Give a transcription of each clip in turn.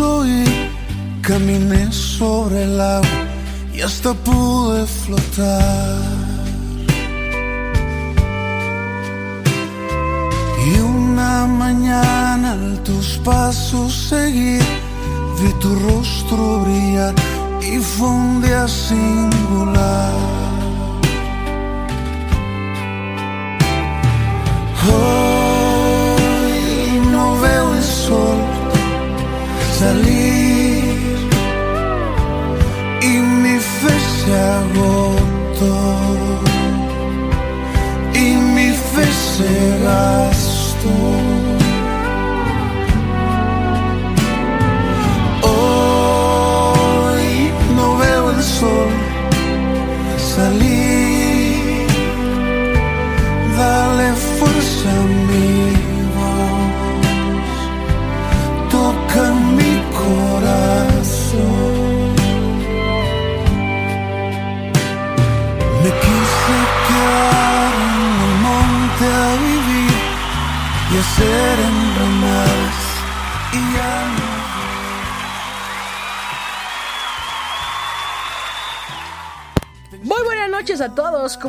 Oí, caminé sobre el agua y hasta pude flotar. Y una mañana al tus pasos seguir, vi tu rostro brillar y fue un día singular. Hoy no veo el sol Σαλί, η μισή σε αγότω, η μισή σε ραστώ.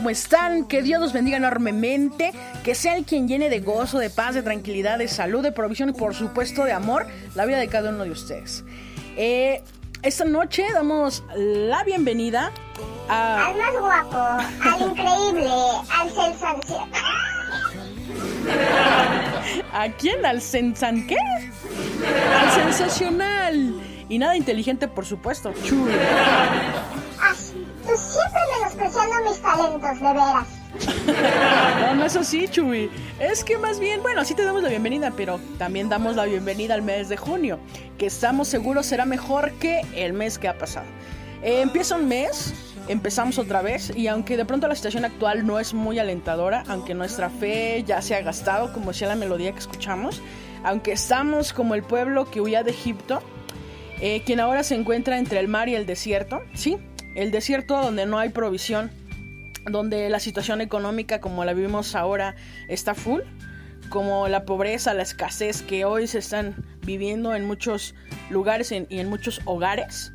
¿Cómo están? Que Dios los bendiga enormemente, que sea el quien llene de gozo, de paz, de tranquilidad, de salud, de provisión y por supuesto de amor la vida de cada uno de ustedes. Eh, esta noche damos la bienvenida a... Al más guapo, al increíble, al sensacional. ¿A quién? ¿Al sensan qué? Al sensacional. Y nada inteligente, por supuesto. Chulo. Ay, tú siempre menospreciando mis talentos, de veras. No, no es así, Chuy. Es que más bien, bueno, sí te damos la bienvenida, pero también damos la bienvenida al mes de junio, que estamos seguros será mejor que el mes que ha pasado. Eh, empieza un mes, empezamos otra vez, y aunque de pronto la situación actual no es muy alentadora, aunque nuestra fe ya se ha gastado, como decía la melodía que escuchamos, aunque estamos como el pueblo que huía de Egipto, eh, quien ahora se encuentra entre el mar y el desierto, sí, el desierto donde no hay provisión, donde la situación económica como la vivimos ahora está full, como la pobreza, la escasez que hoy se están viviendo en muchos lugares y en muchos hogares,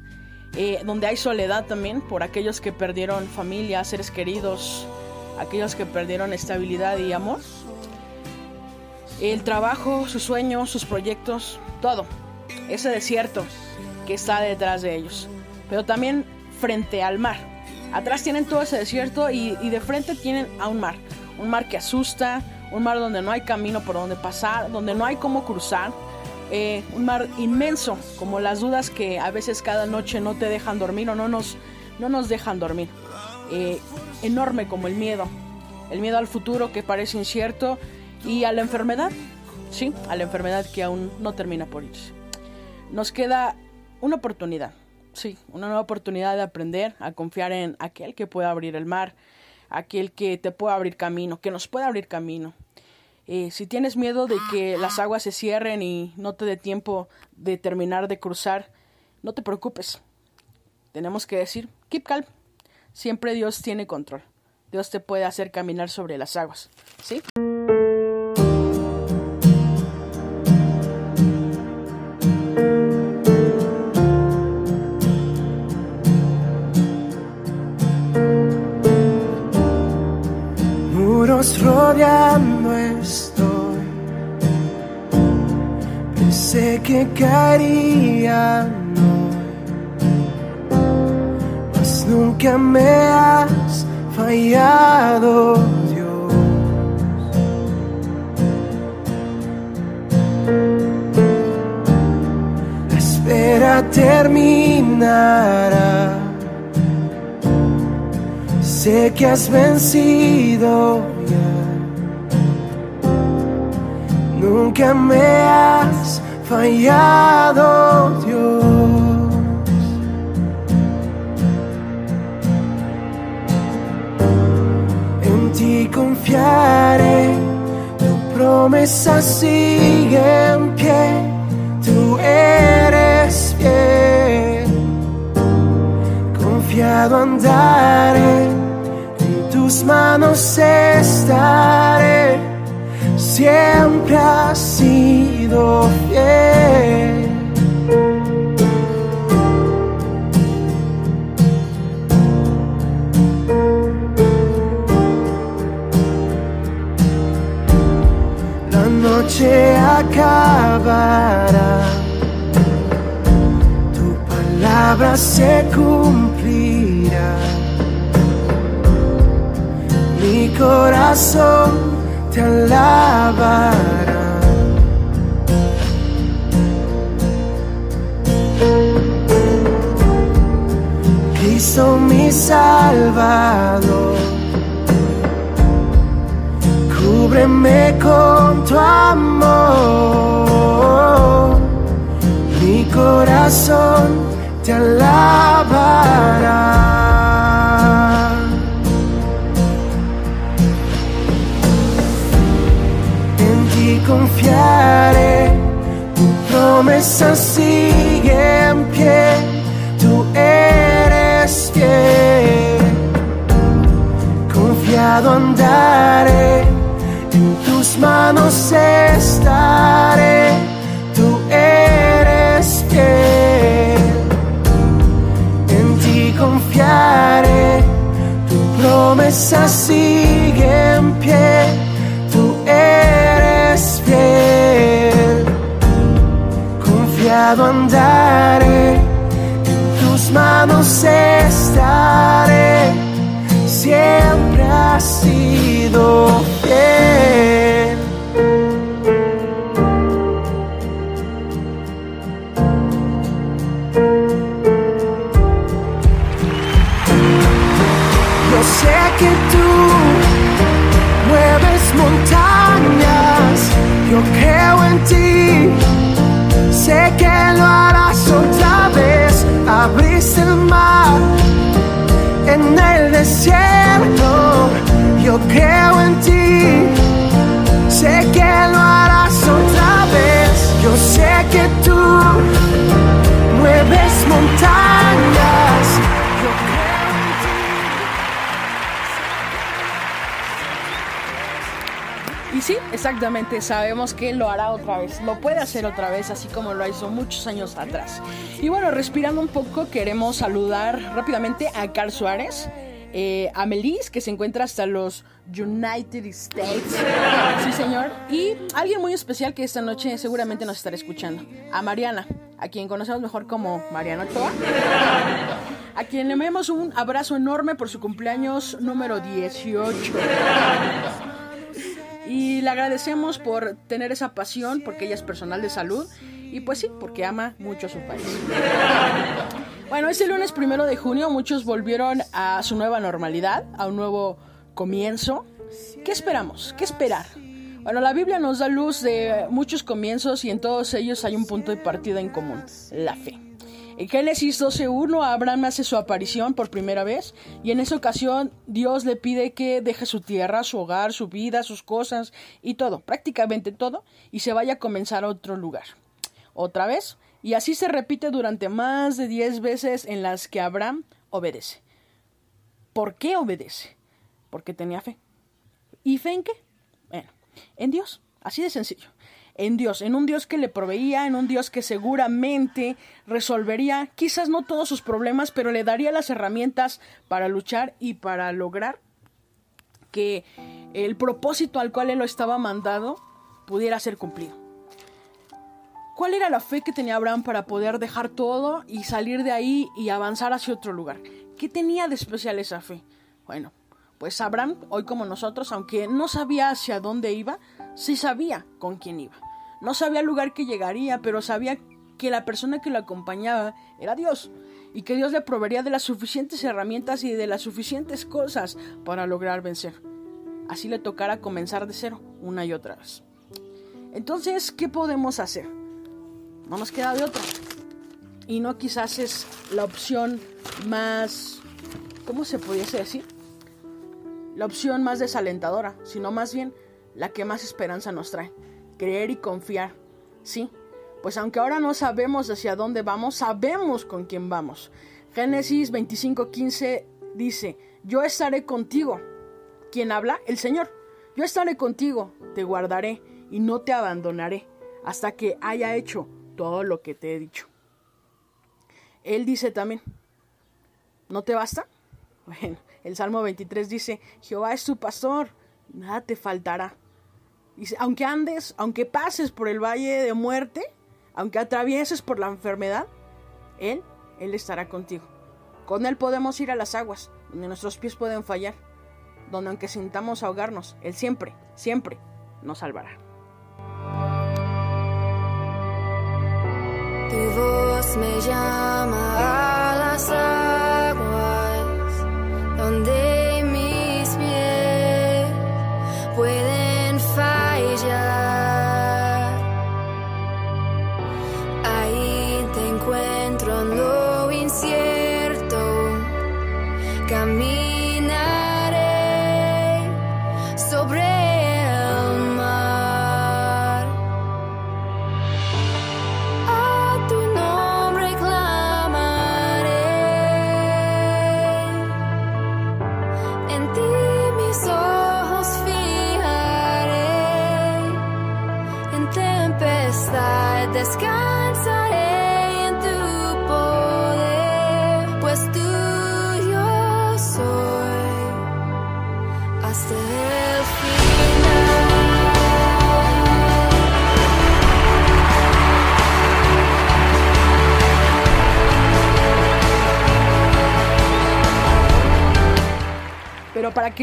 eh, donde hay soledad también por aquellos que perdieron familia, seres queridos, aquellos que perdieron estabilidad y amor. El trabajo, sus sueños, sus proyectos, todo. Ese desierto que está detrás de ellos. Pero también frente al mar. Atrás tienen todo ese desierto y, y de frente tienen a un mar. Un mar que asusta, un mar donde no hay camino por donde pasar, donde no hay cómo cruzar. eh, un mar inmenso, como las dudas que a veces cada noche no te dejan dormir o no nos, no nos dejan dormir. Eh, enorme como el miedo. El miedo al futuro que parece incierto y a la enfermedad. Sí, a la enfermedad que aún no termina por irse nos queda una oportunidad, sí, una nueva oportunidad de aprender a confiar en aquel que pueda abrir el mar, aquel que te pueda abrir camino, que nos pueda abrir camino. Eh, si tienes miedo de que las aguas se cierren y no te dé tiempo de terminar de cruzar, no te preocupes. Tenemos que decir, keep calm. Siempre Dios tiene control. Dios te puede hacer caminar sobre las aguas, ¿sí? Que has vencido. Nunca me has fallado, Dios. En ti confiaré, tu promesa sigue en pie, tú eres fiel confiado andaré, tus manos estaré, siempre has sido fiel. La noche acabará, tu palabra se cumplirá. Mi corazón te alabará. Cristo mi Salvador, cúbreme con tu amor, mi corazón te alabará. Confiaré, tu promesa sigue en pie, tú eres fiel. Confiado andaré, en tus manos estaré, tú eres fiel. En ti confiaré, tu promesa sigue Confiado andaré, en tus manos estaré, siempre has sido fiel. Yo sé que tú mueves montañas, yo creo en ti, sé que lo harás otra vez, abriste el mar en el desierto, yo creo en ti, sé que lo exactamente, sabemos que lo hará otra vez, lo puede hacer otra vez, así como lo hizo muchos años atrás. Y bueno, respirando un poco, queremos saludar rápidamente a Carl Suárez, eh, a Melis, que se encuentra hasta los United States, sí señor, y alguien muy especial que esta noche seguramente nos estará escuchando, a Mariana, a quien conocemos mejor como Mariana Ochoa. A quien le enviamos un abrazo enorme por su cumpleaños número 18. Y le agradecemos por tener esa pasión, porque ella es personal de salud y pues sí, porque ama mucho a su país. Bueno, este lunes primero de junio muchos volvieron a su nueva normalidad, a un nuevo comienzo. ¿Qué esperamos? ¿Qué esperar? Bueno, la Biblia nos da luz de muchos comienzos y en todos ellos hay un punto de partida en común, la fe. En Génesis 12.1 Abraham hace su aparición por primera vez y en esa ocasión Dios le pide que deje su tierra, su hogar, su vida, sus cosas y todo, prácticamente todo, y se vaya a comenzar a otro lugar. Otra vez, y así se repite durante más de 10 veces en las que Abraham obedece. ¿Por qué obedece? Porque tenía fe. ¿Y fe en qué? Bueno, en Dios, así de sencillo en Dios, en un Dios que le proveía, en un Dios que seguramente resolvería quizás no todos sus problemas, pero le daría las herramientas para luchar y para lograr que el propósito al cual él lo estaba mandado pudiera ser cumplido. ¿Cuál era la fe que tenía Abraham para poder dejar todo y salir de ahí y avanzar hacia otro lugar? ¿Qué tenía de especial esa fe? Bueno, pues Abraham, hoy como nosotros, aunque no sabía hacia dónde iba, sí sabía con quién iba. No sabía el lugar que llegaría, pero sabía que la persona que lo acompañaba era Dios y que Dios le proveería de las suficientes herramientas y de las suficientes cosas para lograr vencer. Así le tocara comenzar de cero una y otra vez. Entonces, ¿qué podemos hacer? No nos queda de otra. Y no quizás es la opción más... ¿Cómo se pudiese decir? La opción más desalentadora, sino más bien la que más esperanza nos trae. Creer y confiar. Sí, pues aunque ahora no sabemos hacia dónde vamos, sabemos con quién vamos. Génesis 25:15 dice, yo estaré contigo. ¿Quién habla? El Señor. Yo estaré contigo, te guardaré y no te abandonaré hasta que haya hecho todo lo que te he dicho. Él dice también, ¿no te basta? Bueno, el Salmo 23 dice, Jehová es tu pastor, nada te faltará. Aunque andes, aunque pases por el valle de muerte, aunque atravieses por la enfermedad, Él Él estará contigo. Con Él podemos ir a las aguas, donde nuestros pies pueden fallar, donde aunque sintamos ahogarnos, Él siempre, siempre nos salvará. Tu voz me llama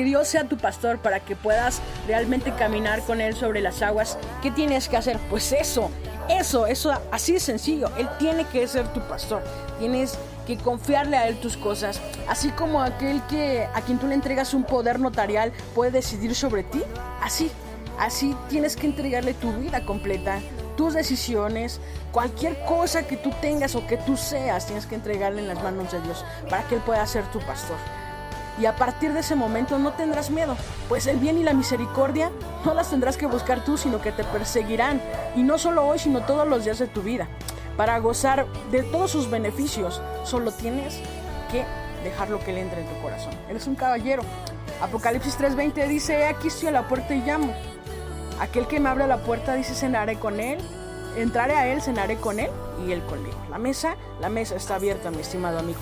que Dios sea tu pastor, para que puedas realmente caminar con Él sobre las aguas, ¿qué tienes que hacer? Pues eso, eso, eso, así de sencillo. Él tiene que ser tu pastor. Tienes que confiarle a Él tus cosas. Así como aquel que a quien tú le entregas un poder notarial puede decidir sobre ti. Así, así tienes que entregarle tu vida completa, tus decisiones, cualquier cosa que tú tengas o que tú seas, tienes que entregarle en las manos de Dios para que Él pueda ser tu pastor. Y a partir de ese momento no tendrás miedo, pues el bien y la misericordia no las tendrás que buscar tú, sino que te perseguirán. Y no solo hoy, sino todos los días de tu vida. Para gozar de todos sus beneficios, solo tienes que dejarlo que le entre en tu corazón. Él es un caballero. Apocalipsis 3:20 dice, aquí estoy a la puerta y llamo. Aquel que me abre la puerta dice, cenaré con él. Entraré a él, cenaré con él y él conmigo. La mesa, la mesa está abierta, mi estimado amigo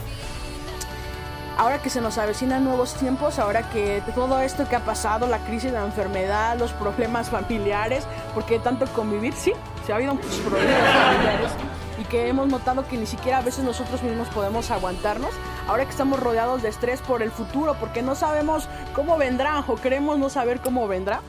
ahora que se nos avecinan nuevos tiempos, ahora que todo esto que ha pasado, la crisis, la enfermedad, los problemas familiares, porque tanto convivir, sí, se ha habido muchos problemas familiares y que hemos notado que ni siquiera a veces nosotros mismos podemos aguantarnos, ahora que estamos rodeados de estrés por el futuro, porque no sabemos cómo vendrá o queremos no saber cómo vendrá,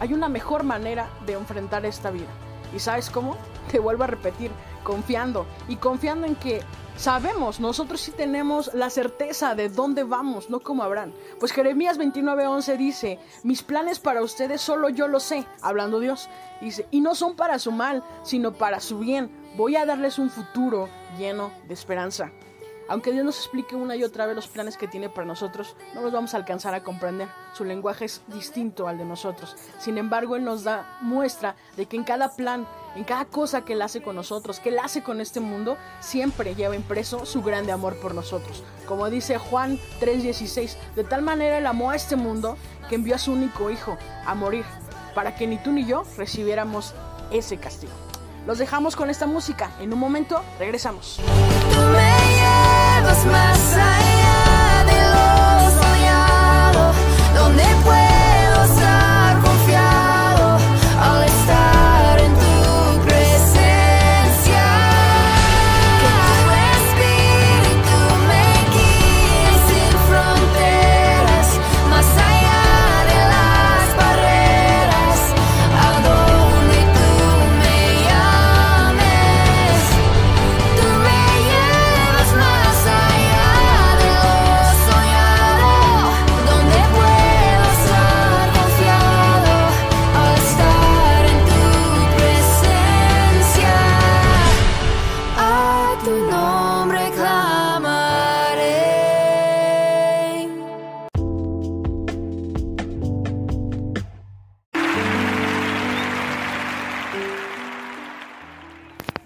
hay una mejor manera de enfrentar esta vida. ¿Y sabes cómo? Te vuelvo a repetir, confiando y confiando en que sabemos, nosotros sí tenemos la certeza de dónde vamos, no como Abraham. Pues Jeremías 29:11 dice, mis planes para ustedes solo yo lo sé, hablando Dios. Dice, y no son para su mal, sino para su bien. Voy a darles un futuro lleno de esperanza. Aunque Dios nos explique una y otra vez los planes que tiene para nosotros, no los vamos a alcanzar a comprender. Su lenguaje es distinto al de nosotros. Sin embargo, Él nos da muestra de que en cada plan, en cada cosa que Él hace con nosotros, que Él hace con este mundo, siempre lleva impreso su grande amor por nosotros. Como dice Juan 3:16, de tal manera Él amó a este mundo que envió a su único Hijo a morir, para que ni tú ni yo recibiéramos ese castigo. Los dejamos con esta música. En un momento regresamos. Tú me llevas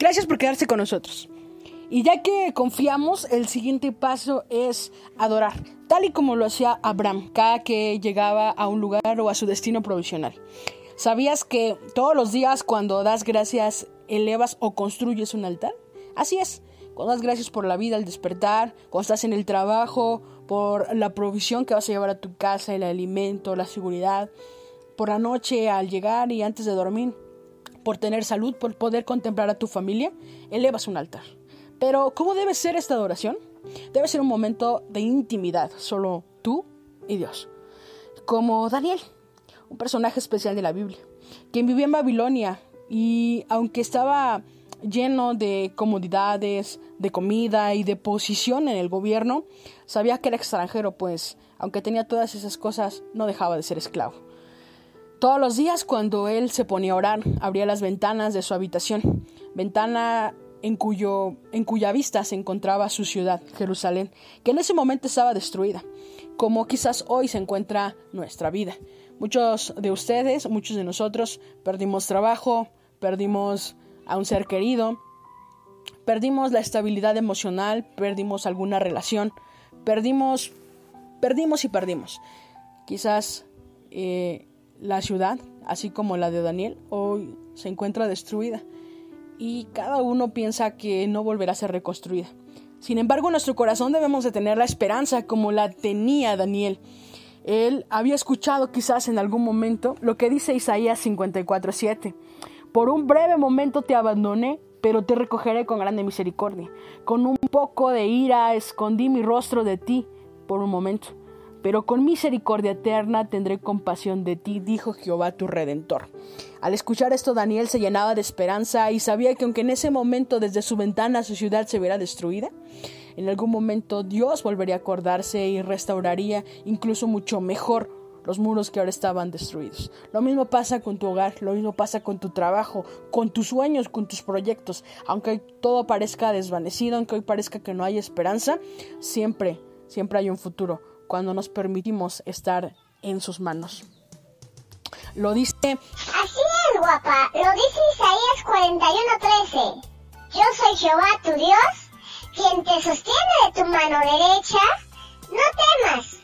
Gracias por quedarse con nosotros. Y ya que confiamos, el siguiente paso es adorar, tal y como lo hacía Abraham cada que llegaba a un lugar o a su destino provisional. ¿Sabías que todos los días cuando das gracias elevas o construyes un altar? Así es, cuando das gracias por la vida al despertar, cuando estás en el trabajo, por la provisión que vas a llevar a tu casa, el alimento, la seguridad, por la noche al llegar y antes de dormir, por tener salud, por poder contemplar a tu familia, elevas un altar. Pero, ¿cómo debe ser esta adoración? Debe ser un momento de intimidad, solo tú y Dios. Como Daniel, un personaje especial de la Biblia, quien vivía en Babilonia y aunque estaba lleno de comodidades, de comida y de posición en el gobierno, sabía que era extranjero, pues aunque tenía todas esas cosas, no dejaba de ser esclavo. Todos los días cuando él se ponía a orar, abría las ventanas de su habitación, ventana en, cuyo, en cuya vista se encontraba su ciudad, Jerusalén, que en ese momento estaba destruida, como quizás hoy se encuentra nuestra vida. Muchos de ustedes, muchos de nosotros perdimos trabajo, perdimos a un ser querido, perdimos la estabilidad emocional, perdimos alguna relación, perdimos, perdimos y perdimos. Quizás eh, la ciudad, así como la de Daniel, hoy se encuentra destruida y cada uno piensa que no volverá a ser reconstruida. Sin embargo, en nuestro corazón debemos de tener la esperanza como la tenía Daniel. Él había escuchado quizás en algún momento lo que dice Isaías 54:7. Por un breve momento te abandoné, pero te recogeré con grande misericordia. Con un poco de ira escondí mi rostro de ti por un momento, pero con misericordia eterna tendré compasión de ti, dijo Jehová tu redentor. Al escuchar esto, Daniel se llenaba de esperanza y sabía que aunque en ese momento desde su ventana su ciudad se verá destruida, en algún momento Dios volvería a acordarse y restauraría incluso mucho mejor los muros que ahora estaban destruidos. Lo mismo pasa con tu hogar, lo mismo pasa con tu trabajo, con tus sueños, con tus proyectos. Aunque todo parezca desvanecido, aunque hoy parezca que no hay esperanza, siempre, siempre hay un futuro cuando nos permitimos estar en sus manos. Lo dice Así es, guapa. Lo dice Isaías 41:13. Yo soy Jehová tu Dios, quien te sostiene de tu mano derecha. No temas.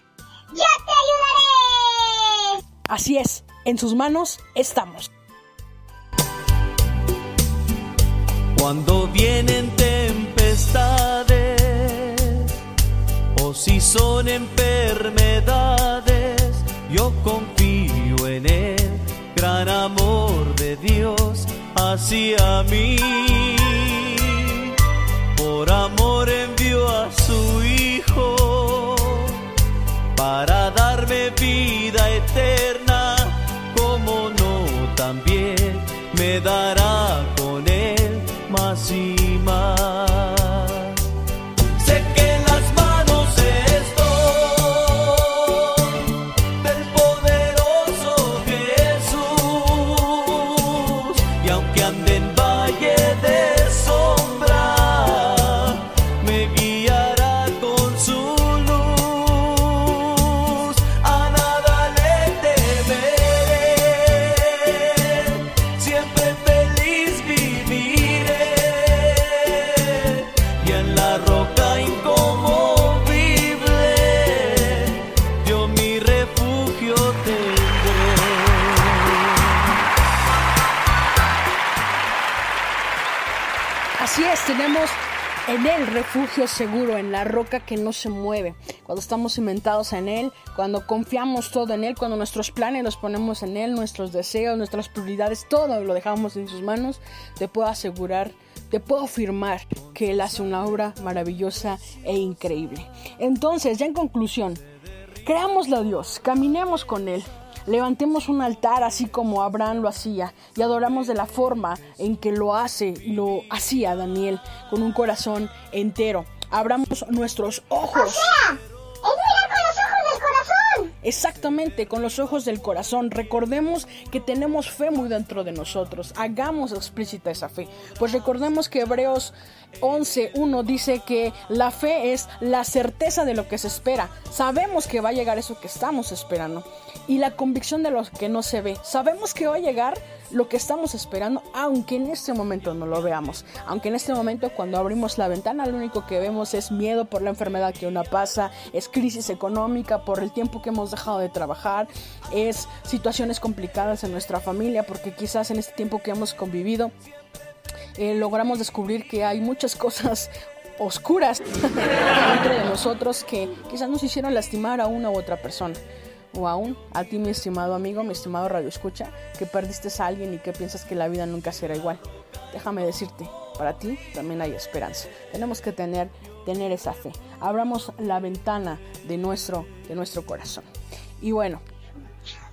Yo te ayudaré. Así es, en sus manos estamos. Cuando vienen enfermedades, yo confío en el gran amor de Dios hacia mí. En él refugio seguro, en la roca que no se mueve. Cuando estamos cimentados en él, cuando confiamos todo en él, cuando nuestros planes los ponemos en él, nuestros deseos, nuestras prioridades, todo lo dejamos en sus manos, te puedo asegurar, te puedo afirmar que él hace una obra maravillosa e increíble. Entonces, ya en conclusión, creámosle a Dios, caminemos con él. Levantemos un altar así como Abraham lo hacía y adoramos de la forma en que lo hace y lo hacía Daniel con un corazón entero. Abramos nuestros ojos. Es mirar con los ojos corazón. Exactamente, con los ojos del corazón. Recordemos que tenemos fe muy dentro de nosotros. Hagamos explícita esa fe. Pues recordemos que Hebreos 11.1 dice que la fe es la certeza de lo que se espera. Sabemos que va a llegar eso que estamos esperando. Y la convicción de lo que no se ve. Sabemos que va a llegar lo que estamos esperando, aunque en este momento no lo veamos. Aunque en este momento cuando abrimos la ventana lo único que vemos es miedo por la enfermedad que una pasa, es crisis económica por el tiempo que hemos dejado de trabajar, es situaciones complicadas en nuestra familia porque quizás en este tiempo que hemos convivido eh, logramos descubrir que hay muchas cosas oscuras dentro de nosotros que quizás nos hicieron lastimar a una u otra persona. O aún a ti, mi estimado amigo, mi estimado Radio Escucha, que perdiste a alguien y que piensas que la vida nunca será igual. Déjame decirte, para ti también hay esperanza. Tenemos que tener, tener esa fe. Abramos la ventana de nuestro, de nuestro corazón. Y bueno,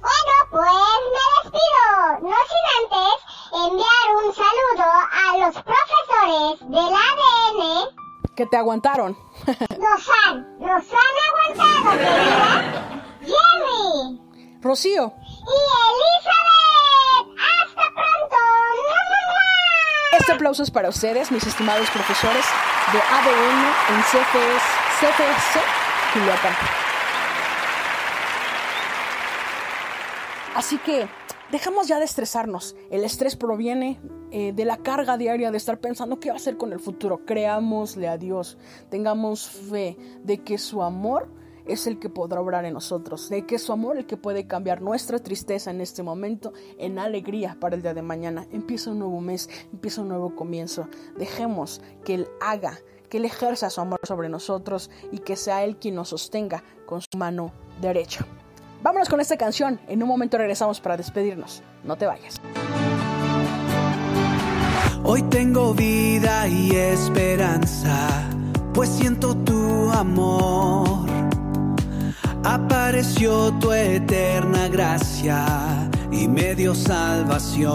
Bueno, pues me despido. No sin antes enviar un saludo a los profesores del ADN. que te aguantaron. Nos han, nos han aguantado, querida. Jerry Rocío, y Elizabeth. Hasta pronto. Este aplauso es para ustedes, mis estimados profesores de ADN en CFS, CFS Culiacán. Así que dejamos ya de estresarnos. El estrés proviene eh, de la carga diaria de estar pensando qué va a hacer con el futuro. Creámosle a Dios. Tengamos fe de que su amor es el que podrá obrar en nosotros, de que es su amor el que puede cambiar nuestra tristeza en este momento en alegría para el día de mañana. Empieza un nuevo mes, empieza un nuevo comienzo. Dejemos que Él haga, que Él ejerza su amor sobre nosotros y que sea Él quien nos sostenga con su mano derecha. Vámonos con esta canción. En un momento regresamos para despedirnos. No te vayas. Hoy tengo vida y esperanza, pues siento tu amor. Apareció tu eterna gracia y me dio salvación.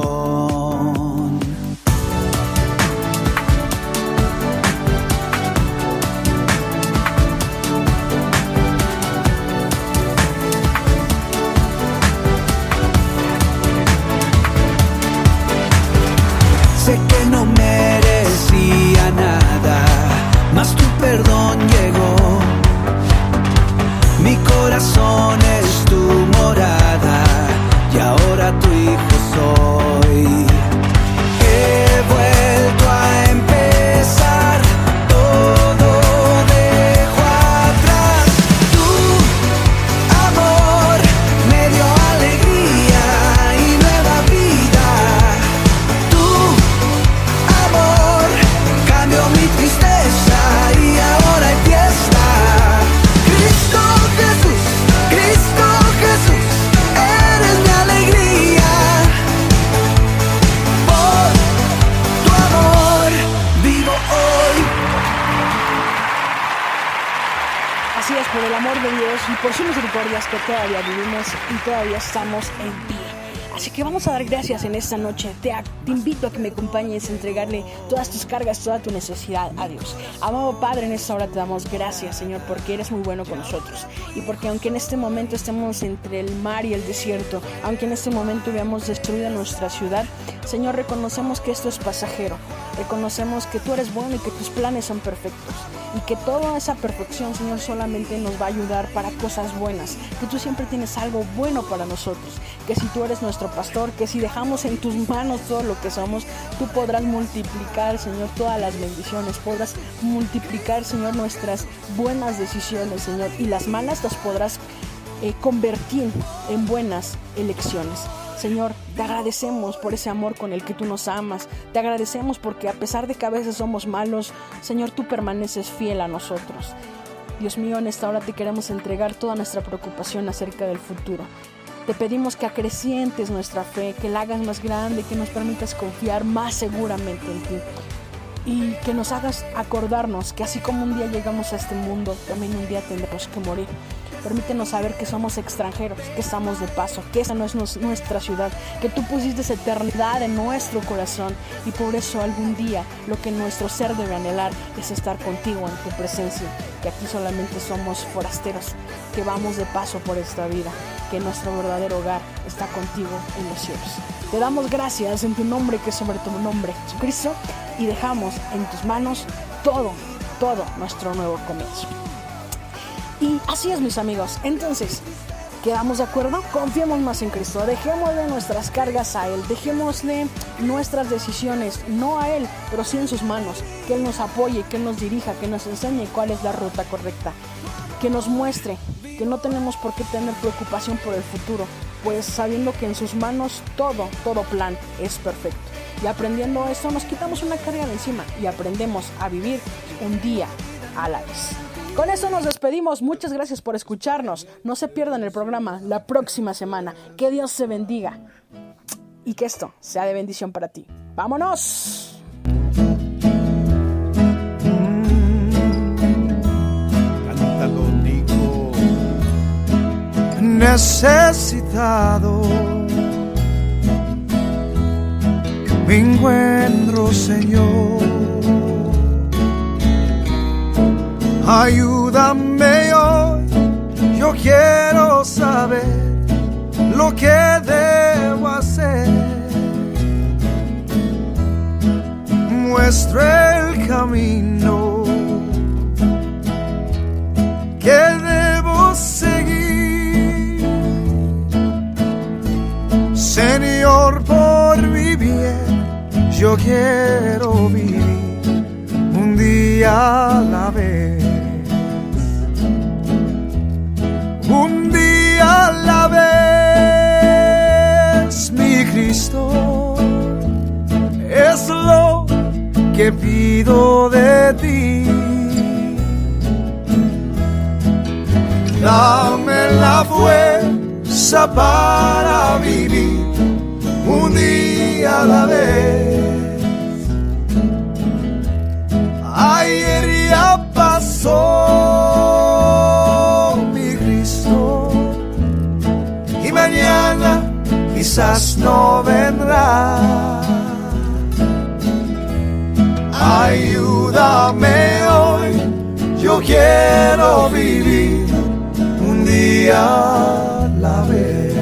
Gracias en esta noche. Te, invito a que me acompañes a entregarle todas tus cargas, toda tu necesidad a Dios. Amado Padre, en esta hora te damos gracias, Señor, porque eres muy bueno con nosotros. Y porque aunque en este momento estemos entre el mar y el desierto, aunque en este momento veamos destruida nuestra ciudad, Señor, reconocemos que esto es pasajero. Reconocemos que tú eres bueno y que tus planes son perfectos. Y que toda esa perfección, Señor, solamente nos va a ayudar para cosas buenas. Que tú siempre tienes algo bueno para nosotros. Que si tú eres nuestro pastor, que si dejamos en tus manos todo lo que somos, tú podrás multiplicar, Señor, todas las bendiciones. Podrás multiplicar, Señor, nuestras buenas decisiones, Señor. Y las malas las podrás eh, convertir en buenas elecciones. Señor, te agradecemos por ese amor con el que tú nos amas. Te agradecemos porque a pesar de que a veces somos malos, Señor, tú permaneces fiel a nosotros. Dios mío, en esta hora te queremos entregar toda nuestra preocupación acerca del futuro. Te pedimos que acrecientes nuestra fe, que la hagas más grande, que nos permitas confiar más seguramente en ti. Y que nos hagas acordarnos que así como un día llegamos a este mundo, también un día tendremos que morir. Permítenos saber que somos extranjeros, que estamos de paso, que esa no es nuestra ciudad, que tú pusiste esa eternidad en nuestro corazón y por eso algún día lo que nuestro ser debe anhelar es estar contigo en tu presencia, que aquí solamente somos forasteros, que vamos de paso por esta vida, que nuestro verdadero hogar está contigo en los cielos. Te damos gracias en tu nombre que es sobre tu nombre, Jesucristo, y dejamos en tus manos todo, todo nuestro nuevo comienzo. Y así es, mis amigos. Entonces, ¿quedamos de acuerdo? Confiemos más en Cristo. Dejémosle nuestras cargas a Él. Dejémosle nuestras decisiones, no a Él, pero sí en sus manos. Que Él nos apoye, que Él nos dirija, que nos enseñe cuál es la ruta correcta. Que nos muestre que no tenemos por qué tener preocupación por el futuro, pues sabiendo que en sus manos todo, todo plan es perfecto. Y aprendiendo esto nos quitamos una carga de encima y aprendemos a vivir un día a la vez. Con eso nos despedimos. Muchas gracias por escucharnos. No se pierdan el programa la próxima semana. Que Dios se bendiga. Y que esto sea de bendición para ti. ¡Vámonos! Necesitado me encuentro, Señor. Ayúdame hoy, yo quiero saber lo que debo hacer. Muestra el camino que debo seguir. Señor, por mi bien, yo quiero vivir un día a la vez. Un día a la vez, mi Cristo, es lo que pido de ti. Dame la fuerza para vivir un día a la vez. Ayer ya pasó quizás no vendrá. Ayúdame hoy, yo quiero vivir un día a la vez.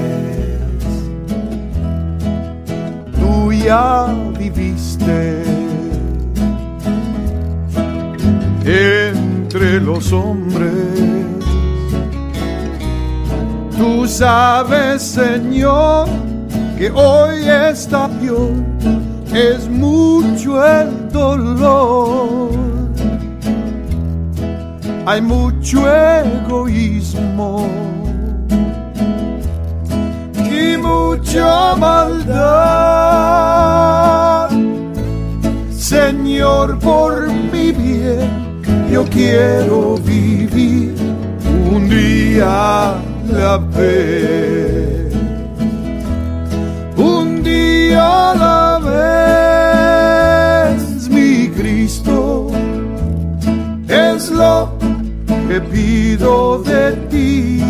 Tú ya viviste entre los hombres. Tú sabes, Señor, que hoy está yo, es mucho el dolor. Hay mucho egoísmo y mucha maldad. Señor, por mi bien, yo quiero vivir un día la vez. Un día la vez, mi Cristo, es lo que pido de ti.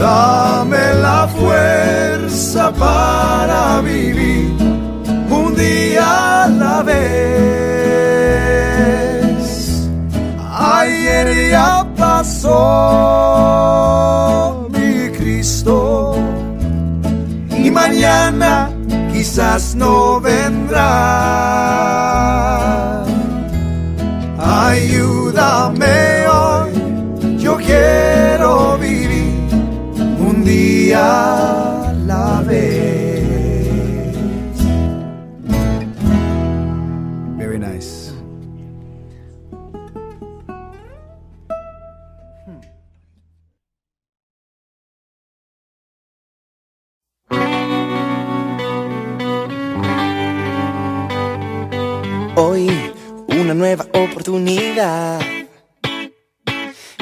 Dame la fuerza para vivir un día a la vez. Ayer ya pasó mi Cristo y mañana quizás no vendrá. Ayúdame hoy, yo quiero vivir un día Hoy una nueva oportunidad.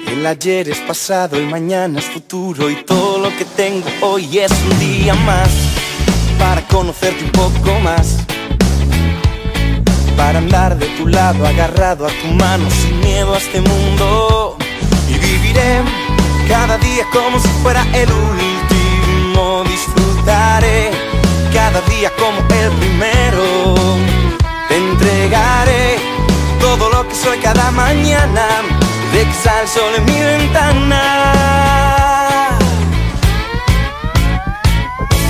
El ayer es pasado, el mañana es futuro y todo lo que tengo hoy es un día más para conocerte un poco más. Para andar de tu lado, agarrado a tu mano, sin miedo a este mundo. Y viviré cada día como si fuera el último. Disfrutaré cada día como el primero. Entregaré todo lo que soy cada mañana, de que sale sol en mi ventana.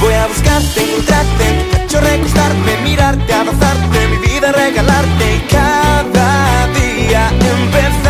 Voy a buscarte, encontrarte, cacho recostarte, mirarte, abrazarte, mi vida regalarte y cada día empezar.